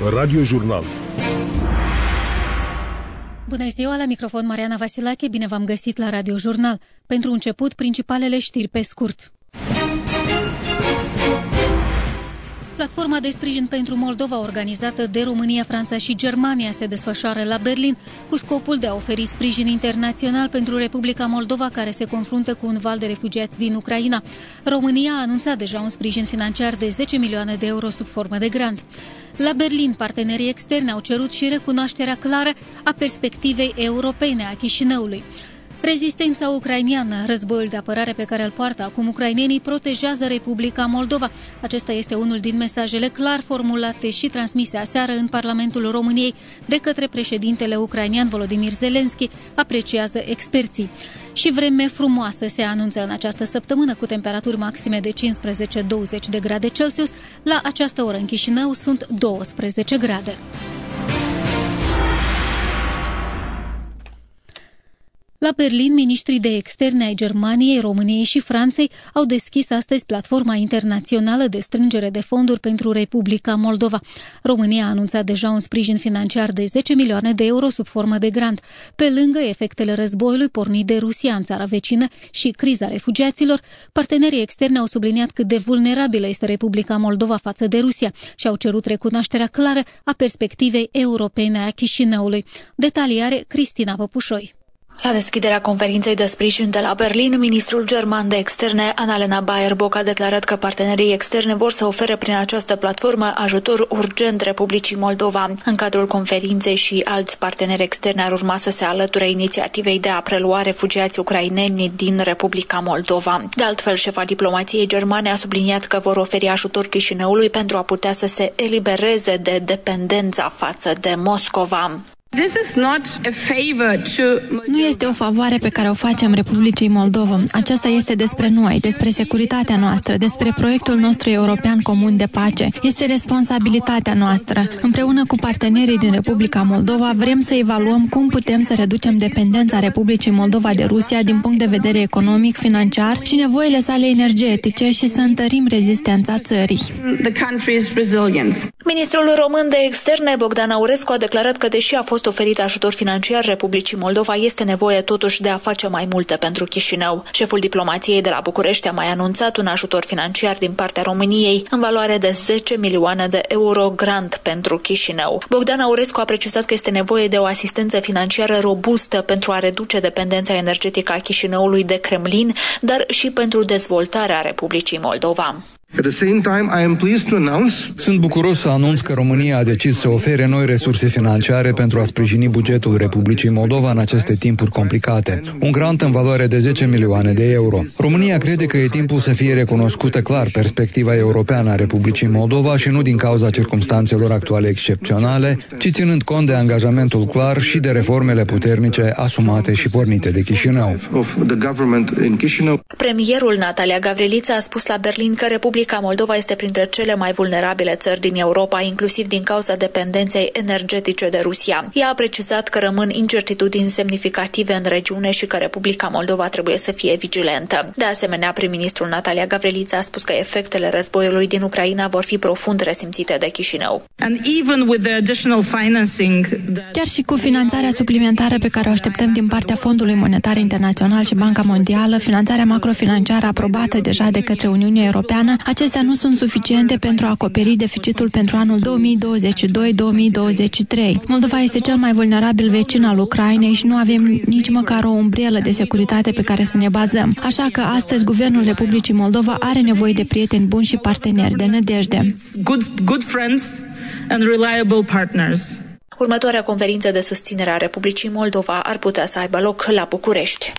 Radio Jurnal. Bună ziua, la microfon Mariana Vasilache, bine v-am găsit la Radio Jurnal. Pentru început, principalele știri pe scurt. Platforma de sprijin pentru Moldova organizată de România, Franța și Germania se desfășoară la Berlin cu scopul de a oferi sprijin internațional pentru Republica Moldova care se confruntă cu un val de refugiați din Ucraina. România a anunțat deja un sprijin financiar de 10 milioane de euro sub formă de grant. La Berlin, partenerii externi au cerut și recunoașterea clară a perspectivei europene a Chișinăului. Rezistența ucrainiană, războiul de apărare pe care îl poartă acum ucrainenii, protejează Republica Moldova. Acesta este unul din mesajele clar formulate și transmise aseară în Parlamentul României de către președintele ucrainian Volodymyr Zelensky, apreciază experții. Și vreme frumoasă se anunță în această săptămână cu temperaturi maxime de 15-20 de grade Celsius. La această oră în Chișinău sunt 12 grade. La Berlin, ministrii de externe ai Germaniei, României și Franței au deschis astăzi platforma internațională de strângere de fonduri pentru Republica Moldova. România a anunțat deja un sprijin financiar de 10 milioane de euro sub formă de grant. Pe lângă efectele războiului pornit de Rusia în țara vecină și criza refugiaților, partenerii externe au subliniat cât de vulnerabilă este Republica Moldova față de Rusia și au cerut recunoașterea clară a perspectivei europene a Chișinăului. Detalii are Cristina Păpușoi. La deschiderea conferinței de sprijin de la Berlin, ministrul german de externe, Annalena Baerbock, a declarat că partenerii externe vor să ofere prin această platformă ajutor urgent Republicii Moldova. În cadrul conferinței și alți parteneri externi ar urma să se alăture inițiativei de a prelua refugiați ucraineni din Republica Moldova. De altfel, șefa diplomației germane a subliniat că vor oferi ajutor Chișinăului pentru a putea să se elibereze de dependența față de Moscova. Nu este o favoare pe care o facem Republicii Moldova. Aceasta este despre noi, despre securitatea noastră, despre proiectul nostru european comun de pace. Este responsabilitatea noastră. Împreună cu partenerii din Republica Moldova vrem să evaluăm cum putem să reducem dependența Republicii Moldova de Rusia din punct de vedere economic, financiar și nevoile sale energetice și să întărim rezistența țării. Ministrul român de externe Bogdan Aurescu a declarat că deși a fost fost oferit ajutor financiar Republicii Moldova, este nevoie totuși de a face mai multe pentru Chișinău. Șeful diplomației de la București a mai anunțat un ajutor financiar din partea României în valoare de 10 milioane de euro grant pentru Chișinău. Bogdan Aurescu a precizat că este nevoie de o asistență financiară robustă pentru a reduce dependența energetică a Chișinăului de Kremlin, dar și pentru dezvoltarea Republicii Moldova. Sunt bucuros să anunț că România a decis să ofere noi resurse financiare pentru a sprijini bugetul Republicii Moldova în aceste timpuri complicate. Un grant în valoare de 10 milioane de euro. România crede că e timpul să fie recunoscută clar perspectiva europeană a Republicii Moldova și nu din cauza circumstanțelor actuale excepționale, ci ținând cont de angajamentul clar și de reformele puternice asumate și pornite de Chișinău. Premierul Natalia Gavrilița a spus la Berlin că Republica Republica Moldova este printre cele mai vulnerabile țări din Europa, inclusiv din cauza dependenței energetice de Rusia. Ea a precizat că rămân incertitudini semnificative în regiune și că Republica Moldova trebuie să fie vigilentă. De asemenea, prim-ministrul Natalia Gavrilița a spus că efectele războiului din Ucraina vor fi profund resimțite de Chișinău. Chiar și cu finanțarea suplimentară pe care o așteptăm din partea Fondului Monetar Internațional și Banca Mondială, finanțarea macrofinanciară aprobată deja de către Uniunea Europeană, acestea nu sunt suficiente pentru a acoperi deficitul pentru anul 2022-2023. Moldova este cel mai vulnerabil vecin al Ucrainei și nu avem nici măcar o umbrelă de securitate pe care să ne bazăm. Așa că astăzi Guvernul Republicii Moldova are nevoie de prieteni buni și parteneri de nădejde. Good, good friends and reliable partners. Următoarea conferință de susținere a Republicii Moldova ar putea să aibă loc la București.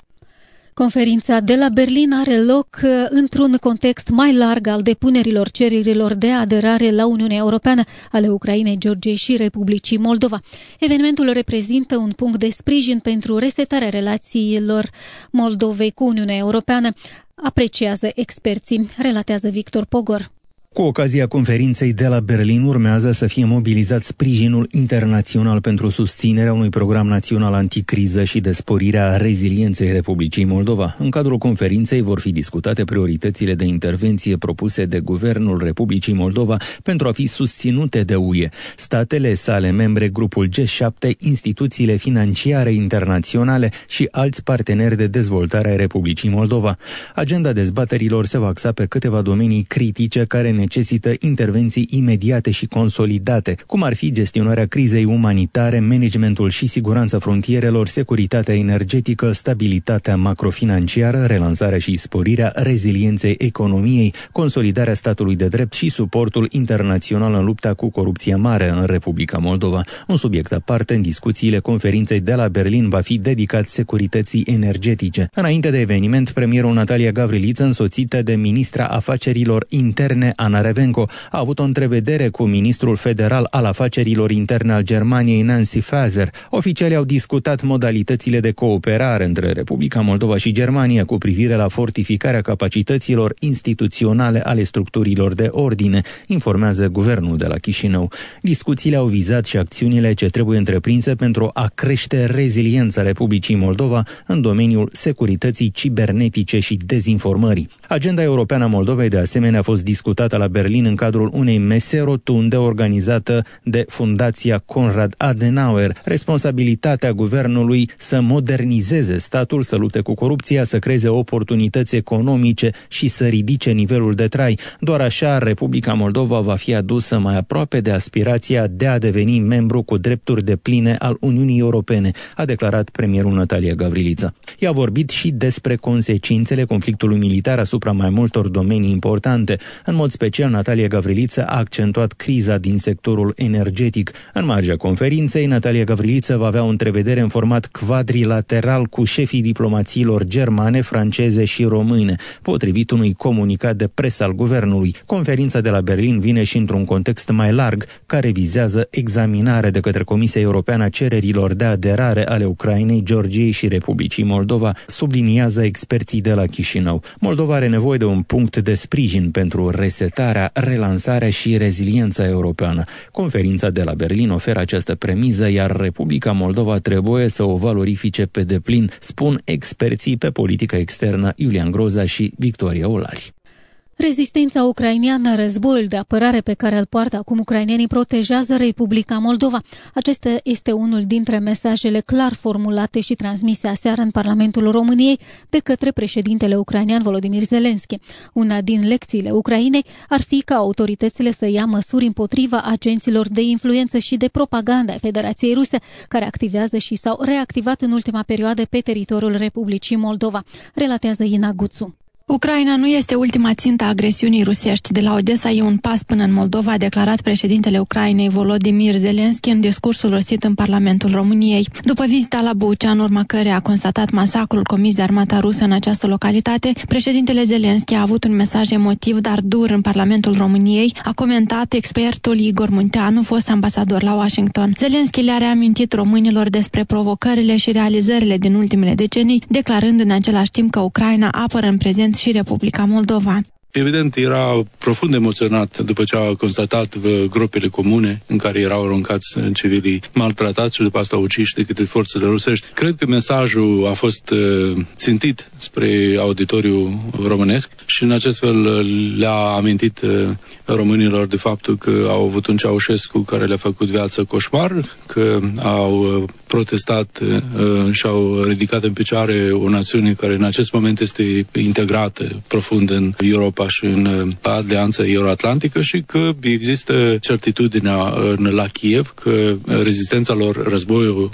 Conferința de la Berlin are loc uh, într-un context mai larg al depunerilor cererilor de aderare la Uniunea Europeană ale Ucrainei, Georgiei și Republicii Moldova. Evenimentul reprezintă un punct de sprijin pentru resetarea relațiilor Moldovei cu Uniunea Europeană, apreciază experții, relatează Victor Pogor. Cu ocazia conferinței de la Berlin urmează să fie mobilizat sprijinul internațional pentru susținerea unui program național anticriză și de sporirea rezilienței Republicii Moldova. În cadrul conferinței vor fi discutate prioritățile de intervenție propuse de Guvernul Republicii Moldova pentru a fi susținute de UE, statele sale membre, grupul G7, instituțiile financiare internaționale și alți parteneri de dezvoltare a Republicii Moldova. Agenda dezbaterilor se va axa pe câteva domenii critice care necesită intervenții imediate și consolidate, cum ar fi gestionarea crizei umanitare, managementul și siguranța frontierelor, securitatea energetică, stabilitatea macrofinanciară, relansarea și sporirea rezilienței economiei, consolidarea statului de drept și suportul internațional în lupta cu corupția mare în Republica Moldova. Un subiect aparte în discuțiile conferinței de la Berlin va fi dedicat securității energetice. Înainte de eveniment, premierul Natalia Gavriliță, însoțită de ministra afacerilor interne Ana Revenco, a avut o întrevedere cu ministrul federal al afacerilor interne al Germaniei, Nancy Fazer. Oficialii au discutat modalitățile de cooperare între Republica Moldova și Germania cu privire la fortificarea capacităților instituționale ale structurilor de ordine, informează guvernul de la Chișinău. Discuțiile au vizat și acțiunile ce trebuie întreprinse pentru a crește reziliența Republicii Moldova în domeniul securității cibernetice și dezinformării. Agenda europeană a Moldovei de asemenea a fost discutată la Berlin în cadrul unei mese rotunde organizată de Fundația Konrad Adenauer. Responsabilitatea guvernului să modernizeze statul, să lupte cu corupția, să creeze oportunități economice și să ridice nivelul de trai. Doar așa Republica Moldova va fi adusă mai aproape de aspirația de a deveni membru cu drepturi de pline al Uniunii Europene, a declarat premierul Natalia Gavrilița. I-a vorbit și despre consecințele conflictului militar asupra mai multor domenii importante. În mod special, Natalia Gavriliță a accentuat criza din sectorul energetic. În marginea conferinței, Natalia Gavriliță va avea o întrevedere în format quadrilateral cu șefii diplomațiilor germane, franceze și române, potrivit unui comunicat de presă al guvernului. Conferința de la Berlin vine și într-un context mai larg, care vizează examinarea de către Comisia Europeană a cererilor de aderare ale Ucrainei, Georgiei și Republicii Moldova, subliniază experții de la Chișinău. Moldova are nevoie de un punct de sprijin pentru resetarea, relansarea și reziliența europeană. Conferința de la Berlin oferă această premiză, iar Republica Moldova trebuie să o valorifice pe deplin, spun experții pe politică externă Iulian Groza și Victoria Olari. Rezistența ucraineană, războiul de apărare pe care îl poartă acum ucrainenii protejează Republica Moldova. Acesta este unul dintre mesajele clar formulate și transmise aseară în Parlamentul României de către președintele ucrainean Volodymyr Zelensky. Una din lecțiile Ucrainei ar fi ca autoritățile să ia măsuri împotriva agenților de influență și de propaganda a Federației Ruse, care activează și s-au reactivat în ultima perioadă pe teritoriul Republicii Moldova, relatează Ina Guțu. Ucraina nu este ultima țintă a agresiunii rusești. De la Odessa e un pas până în Moldova, a declarat președintele Ucrainei Volodymyr Zelensky în discursul rostit în Parlamentul României. După vizita la Bucea, în urma care a constatat masacrul comis de armata rusă în această localitate, președintele Zelensky a avut un mesaj emotiv, dar dur în Parlamentul României, a comentat expertul Igor Munteanu, fost ambasador la Washington. Zelensky le-a reamintit românilor despre provocările și realizările din ultimele decenii, declarând în același timp că Ucraina apără în prezent și Republica Moldova. Evident, era profund emoționat după ce a constatat gropile comune în care erau aruncați civilii maltratați și după asta uciși de către forțele rusești. Cred că mesajul a fost uh, țintit spre auditoriu românesc și în acest fel le-a amintit uh, românilor de faptul că au avut un Ceaușescu care le-a făcut viață coșmar, că au uh, protestat și au ridicat în picioare o națiune care în acest moment este integrată profund în Europa Europa și în uh, alianța euroatlantică și că există certitudinea în, la Kiev că uh, rezistența lor, războiul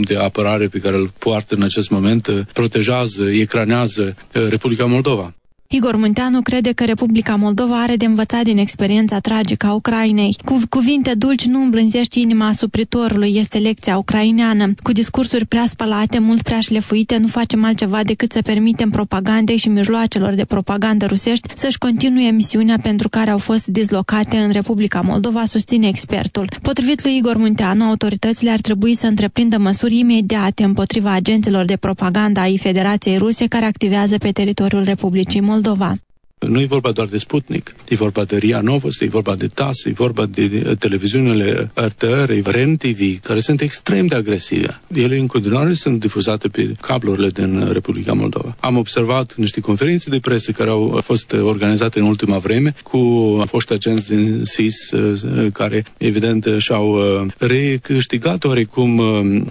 de apărare pe care îl poartă în acest moment, uh, protejează, ecranează Republica Moldova. Igor Munteanu crede că Republica Moldova are de învățat din experiența tragică a Ucrainei. Cu cuvinte dulci nu îmblânzești inima supritorului, este lecția ucraineană. Cu discursuri prea spălate, mult prea șlefuite, nu facem altceva decât să permitem propagandei și mijloacelor de propagandă rusești să-și continue misiunea pentru care au fost dislocate în Republica Moldova, susține expertul. Potrivit lui Igor Munteanu, autoritățile ar trebui să întreprindă măsuri imediate împotriva agenților de propagandă ai Federației Ruse care activează pe teritoriul Republicii Moldova. Moldova. Nu e vorba doar de Sputnik, e vorba de RIA Novosti, e vorba de TAS, e vorba de televiziunile RTR, REN TV, care sunt extrem de agresive. Ele în continuare sunt difuzate pe cablurile din Republica Moldova. Am observat niște conferințe de presă care au fost organizate în ultima vreme cu foști agenți din SIS care evident și-au recâștigat oarecum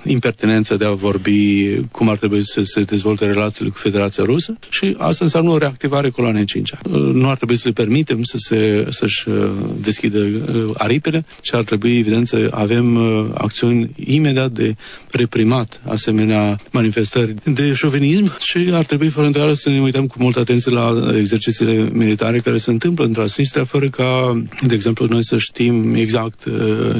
impertinența de a vorbi cum ar trebui să se dezvolte relațiile cu Federația Rusă și asta înseamnă o reactivare coloanei 5 Nu ar trebui să le permitem să se, să-și uh, deschidă uh, aripile și ar trebui, evident, să avem uh, acțiuni imediat de reprimat asemenea manifestări de șovinism și ar trebui, fără îndoială, să ne uităm cu multă atenție la exercițiile militare care se întâmplă în Transnistria, fără ca, de exemplu, noi să știm exact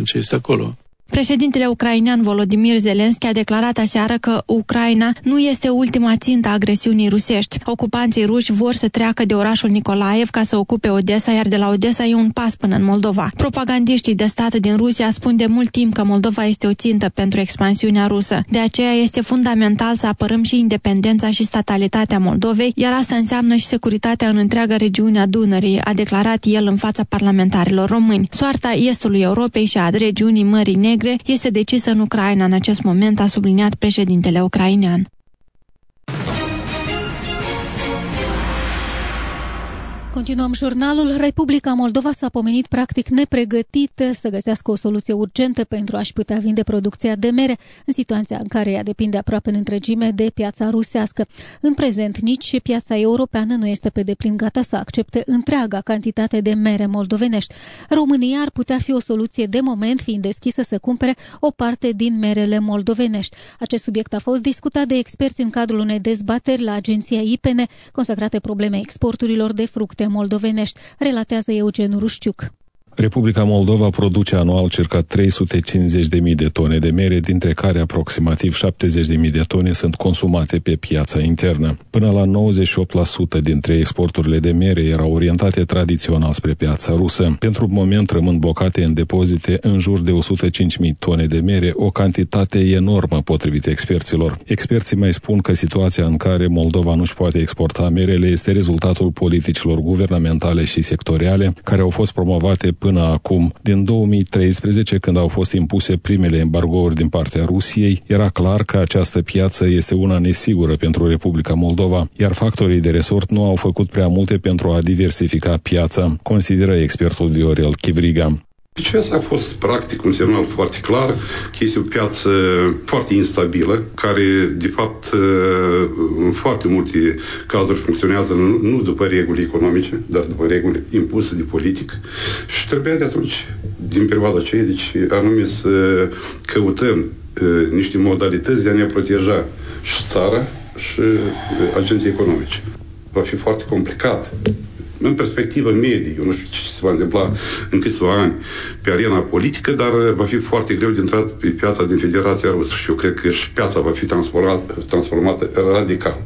ce este acolo. Președintele ucrainean Volodymyr Zelensky a declarat aseară că Ucraina nu este ultima țintă a agresiunii rusești. Ocupanții ruși vor să treacă de orașul Nicolaev ca să ocupe Odessa, iar de la Odessa e un pas până în Moldova. Propagandiștii de stat din Rusia spun de mult timp că Moldova este o țintă pentru expansiunea rusă. De aceea este fundamental să apărăm și independența și statalitatea Moldovei, iar asta înseamnă și securitatea în întreaga regiune a Dunării, a declarat el în fața parlamentarilor români. Soarta estului Europei și a regiunii Mării Negre Negre este decisă în Ucraina în acest moment, a subliniat președintele ucrainean. Continuăm jurnalul. Republica Moldova s-a pomenit practic nepregătită să găsească o soluție urgentă pentru a-și putea vinde producția de mere în situația în care ea depinde aproape în întregime de piața rusească. În prezent, nici piața europeană nu este pe deplin gata să accepte întreaga cantitate de mere moldovenești. România ar putea fi o soluție de moment, fiind deschisă să cumpere o parte din merele moldovenești. Acest subiect a fost discutat de experți în cadrul unei dezbateri la agenția IPN consacrate probleme exporturilor de fructe moldovenești, relatează Eugen Rușciuc. Republica Moldova produce anual circa 350.000 de tone de mere, dintre care aproximativ 70.000 de tone sunt consumate pe piața internă. Până la 98% dintre exporturile de mere erau orientate tradițional spre piața rusă. Pentru moment rămân blocate în depozite în jur de 105.000 tone de mere, o cantitate enormă potrivit experților. Experții mai spun că situația în care Moldova nu-și poate exporta merele este rezultatul politicilor guvernamentale și sectoriale care au fost promovate până până acum. Din 2013, când au fost impuse primele embargouri din partea Rusiei, era clar că această piață este una nesigură pentru Republica Moldova, iar factorii de resort nu au făcut prea multe pentru a diversifica piața, consideră expertul Viorel Chivriga. Deci asta a fost practic un semnal foarte clar că este o piață foarte instabilă, care de fapt în foarte multe cazuri funcționează nu după reguli economice, dar după reguli impuse de politic. Și trebuia de atunci, din perioada aceea, deci anume să căutăm niște modalități de a ne proteja și țara și agenții economice. Va fi foarte complicat în perspectivă medie, eu nu știu ce se va întâmpla în câțiva ani pe arena politică, dar va fi foarte greu de intrat pe piața din Federația Rusă și eu cred că și piața va fi transformată, transformată radical.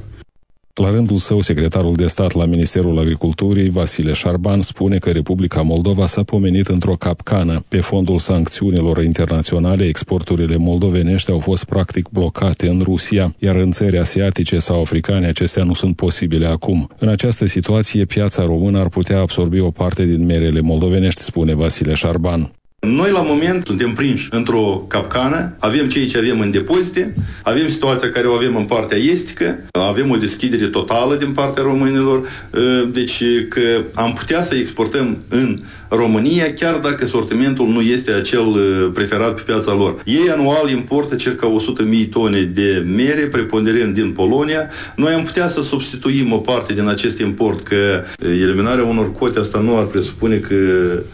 La rândul său, secretarul de stat la Ministerul Agriculturii, Vasile Șarban, spune că Republica Moldova s-a pomenit într-o capcană. Pe fondul sancțiunilor internaționale, exporturile moldovenești au fost practic blocate în Rusia, iar în țări asiatice sau africane acestea nu sunt posibile acum. În această situație, piața română ar putea absorbi o parte din merele moldovenești, spune Vasile Șarban. Noi la moment suntem prinși într-o capcană, avem ceea ce avem în depozite, avem situația care o avem în partea estică, avem o deschidere totală din partea românilor, deci că am putea să exportăm în România, chiar dacă sortimentul nu este acel uh, preferat pe piața lor. Ei anual importă circa 100.000 tone de mere, preponderent din Polonia. Noi am putea să substituim o parte din acest import, că uh, eliminarea unor cote asta nu ar presupune că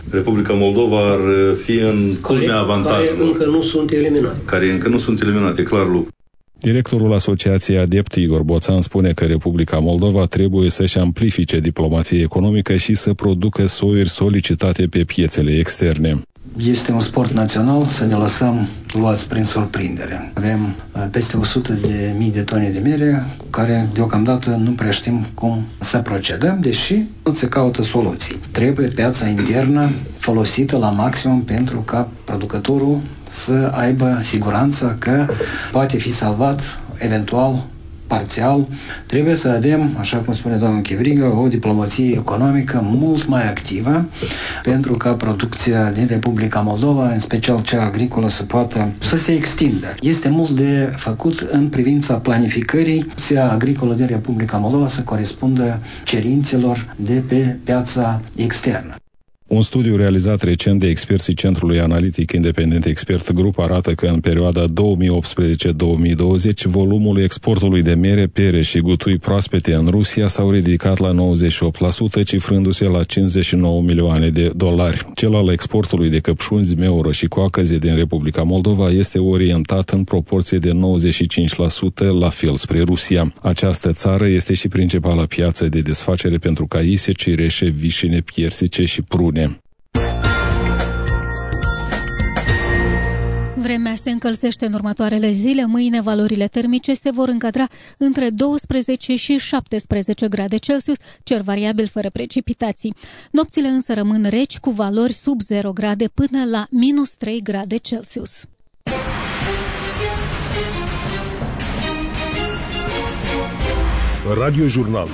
Republica Moldova ar uh, fi în culmea avantajului. Care încă nu sunt eliminate. Care încă nu sunt eliminate, clar lucru. Directorul Asociației Adept Igor Boțan spune că Republica Moldova trebuie să-și amplifice diplomația economică și să producă soiuri solicitate pe piețele externe. Este un sport național să ne lăsăm luați prin surprindere. Avem uh, peste 100 de mii de tone de mere cu care deocamdată nu prea știm cum să procedăm, deși nu se caută soluții. Trebuie piața internă folosită la maximum pentru ca producătorul să aibă siguranța că poate fi salvat eventual parțial. Trebuie să avem, așa cum spune domnul Chivrigă, o diplomație economică mult mai activă pentru ca producția din Republica Moldova, în special cea agricolă, să poată să se extindă. Este mult de făcut în privința planificării producția agricolă din Republica Moldova să corespundă cerințelor de pe piața externă. Un studiu realizat recent de experții Centrului Analitic Independent Expert Group arată că în perioada 2018-2020 volumul exportului de mere, pere și gutui proaspete în Rusia s-au ridicat la 98%, cifrându-se la 59 milioane de dolari. Cel al exportului de căpșuni, zmeură și coacăze din Republica Moldova este orientat în proporție de 95% la fel spre Rusia. Această țară este și principala piață de desfacere pentru caise, cireșe, vișine, piersice și prune. Vremea se încălzește în următoarele zile. Mâine valorile termice se vor încadra între 12 și 17 grade Celsius, cer variabil fără precipitații. Nopțile însă rămân reci cu valori sub 0 grade până la minus 3 grade Celsius. Radio Jurnal